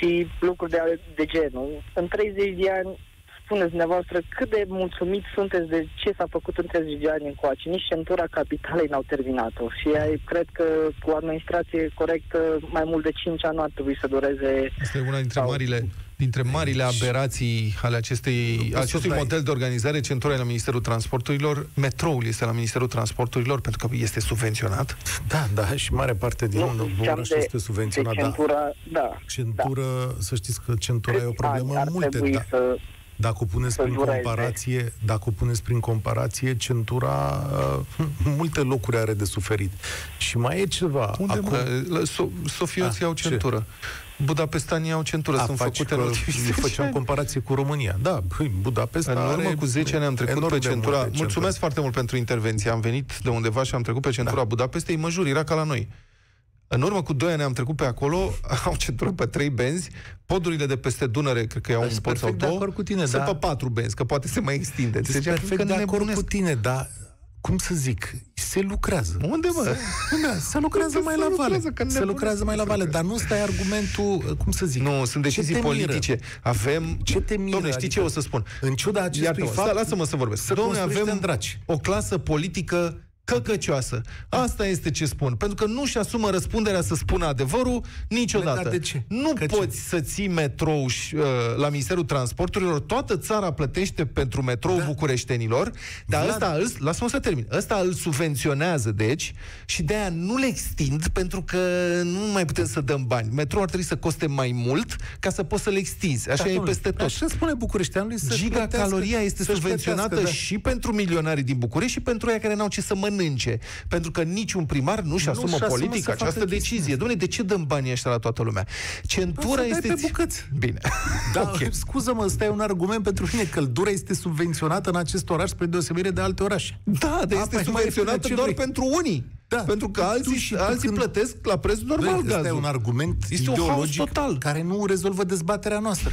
și lucruri de, de genul. În 30 de ani, spuneți dumneavoastră cât de mulțumiți sunteți de ce s-a făcut în 30 de ani încoace. Nici centura capitalei n-au terminat-o și ai, cred că cu o administrație corectă mai mult de 5 ani nu ar trebui să dureze Asta e una dintre Sau- marile, dintre marile aberații ale acestei, poți să acestui dai. model de organizare. Centura e la Ministerul Transporturilor, metroul este la Ministerul Transporturilor, pentru că este subvenționat. Da, da, și mare parte din Nu, ziceam orașul este subvenționat, de da. centura, da. Centură, să știți că centura e o Câți ani problemă ar în multe, trebui da. să Dacă o puneți prin Căldura este- comparație, dacă o puneți prin comparație, centura uh, multe locuri are de suferit. Și mai e ceva. Unde, Acum, mă? La So- Sofioții Ah, au ce? Centură. Budapestanii au centură, a, sunt faci făcute că în ultimii 10 făceam ani. comparație cu România. Da, băi, Budapesta În urmă are cu 10 ani am trecut enorm pe de centura. multe Mulțumesc foarte mult pentru intervenție. Am venit de undeva și am trecut pe centura Da. Budapestei. Mă jur, era ca la noi. În urmă cu 2 ani am trecut pe acolo, au centură pe 3 benzi, podurile de peste Dunăre, cred că iau un Sunt pod sau perfect de două, acord cu tine, sunt da. pe 4 benzi, că poate se mai extinde. Sunt Înțelegi? perfect Că de acord nebunesc. cu tine, dar cum să zic, se lucrează. Unde, mă? Da, se lucrează Unde mai se la vale. lucrează? Că Se nebunesc lucrează mai la să vale, lucreze. dar nu stai argumentul, cum să zic. Nu, sunt decizii Ce te miră? politice. Avem... Ce te miră? Dom'le, știi ce Adică, o să spun? În ciuda acestui Iartă-mă, fapt, stai, lasă-mă să vorbesc. să Dom'le, construiește avem în draci. o clasă politică căcăcioasă. Asta este ce spun. Pentru că nu-și asumă răspunderea să spună adevărul niciodată. Dar de ce? Nu Că ce? poți să ții metrou și, uh, la Ministerul Transporturilor. Toată țara plătește pentru metrou da. bucureștenilor, dar Vlad. ăsta, îl, lasă-mă să termin, ăsta îl subvenționează, deci, și de aia nu le extind, pentru că nu mai putem să dăm bani. Metrou ar trebui să coste mai mult ca să poți să le extinzi. Așa Da, e domnule, peste tot. Așa spune bucureșteanului să Gigacaloria este subvenționată și pentru milionarii din București și pentru aia care n-au ce să mănânce. Pentru că niciun primar nu-și Nu asumă și asumă politic să această facă chestia decizie. Dom'le, de ce dăm banii ăștia la toată lumea? Centura Să dai este... pe bucăți. Bine. Da, Ok. okay. scuză-mă, ăsta e un argument pentru mine. Căldura este subvenționată în acest oraș spre deosebire de alte orașe. Da, dar Apa este e mai subvenționată ieftină doar ce vrei. pentru unii. Da. Pentru că Tu alții, și tu alții când- plătesc la preț normal Băi, ăsta e gazul. un argument Este un haos ideologic total. care nu rezolvă dezbaterea noastră.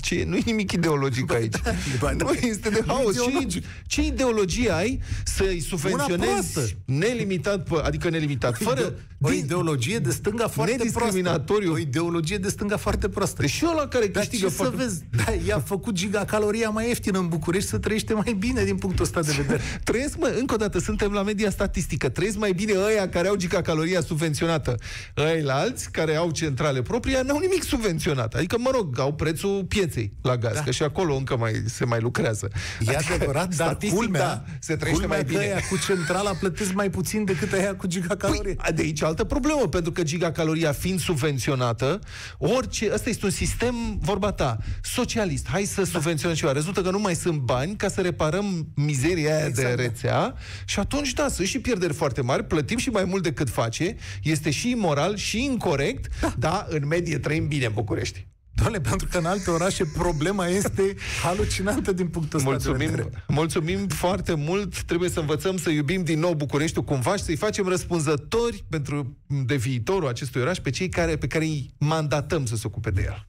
Ce, nu e nimic ideologic aici. ba da. nu este de Nu haos. Ce, ideologic. ce ideologie ai să-i subvenționezi proastă. nelimitat, pe- adică nelimitat, fără... o din- ideologie de stânga foarte proastă. Nediscriminatoriu. O ideologie de stânga foarte proastă. Deci și ăla care Dar câștigă ce să foarte... vezi? Da, i-a făcut gigacaloria mai ieftină în București să trăiește mai bine din punctul ăsta de vedere. Trăiesc, mă, încă o dată, suntem la media statistică. Trăiesc mai bine ăia care au gigacaloria subvenționată. Ăia la alți, care au centrale proprii, n-au nimic subvenționat. Adică, mă rog, au prețul pieței la gaz, da. că și acolo încă mai se mai lucrează. E Adică, adevărat, dar statistic, culmea, da, se trăiește culmea mai că bine. ăia cu centrala plătesc mai puțin decât aia cu gigacalorie. Păi, de aici altă problemă, pentru că gigacaloria fiind subvenționată, orice, ăsta este un sistem, vorba ta, socialist. Hai să da. subvenționăm ceva. Rezultă că nu mai sunt bani ca să reparăm mizeria aia Exact, de da. rețea și atunci, da, sunt și pierderi foarte mari, plătim și mai mult decât face, este și imoral și incorrect, da, da în medie trăim bine în București. Doamne, pentru că în alte orașe problema este halucinantă din punctul ăsta de Mulțumim, vedere. mulțumim foarte mult. Trebuie să învățăm să iubim din nou Bucureștiul cumva și să-i facem răspunzători pentru de viitorul acestui oraș pe cei care, pe care îi mandatăm să se ocupe de el.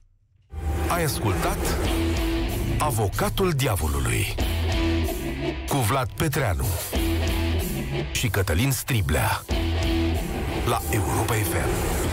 Ai ascultat Avocatul Diavolului cu Vlad Petreanu și Cătălin Striblea la Europa FM.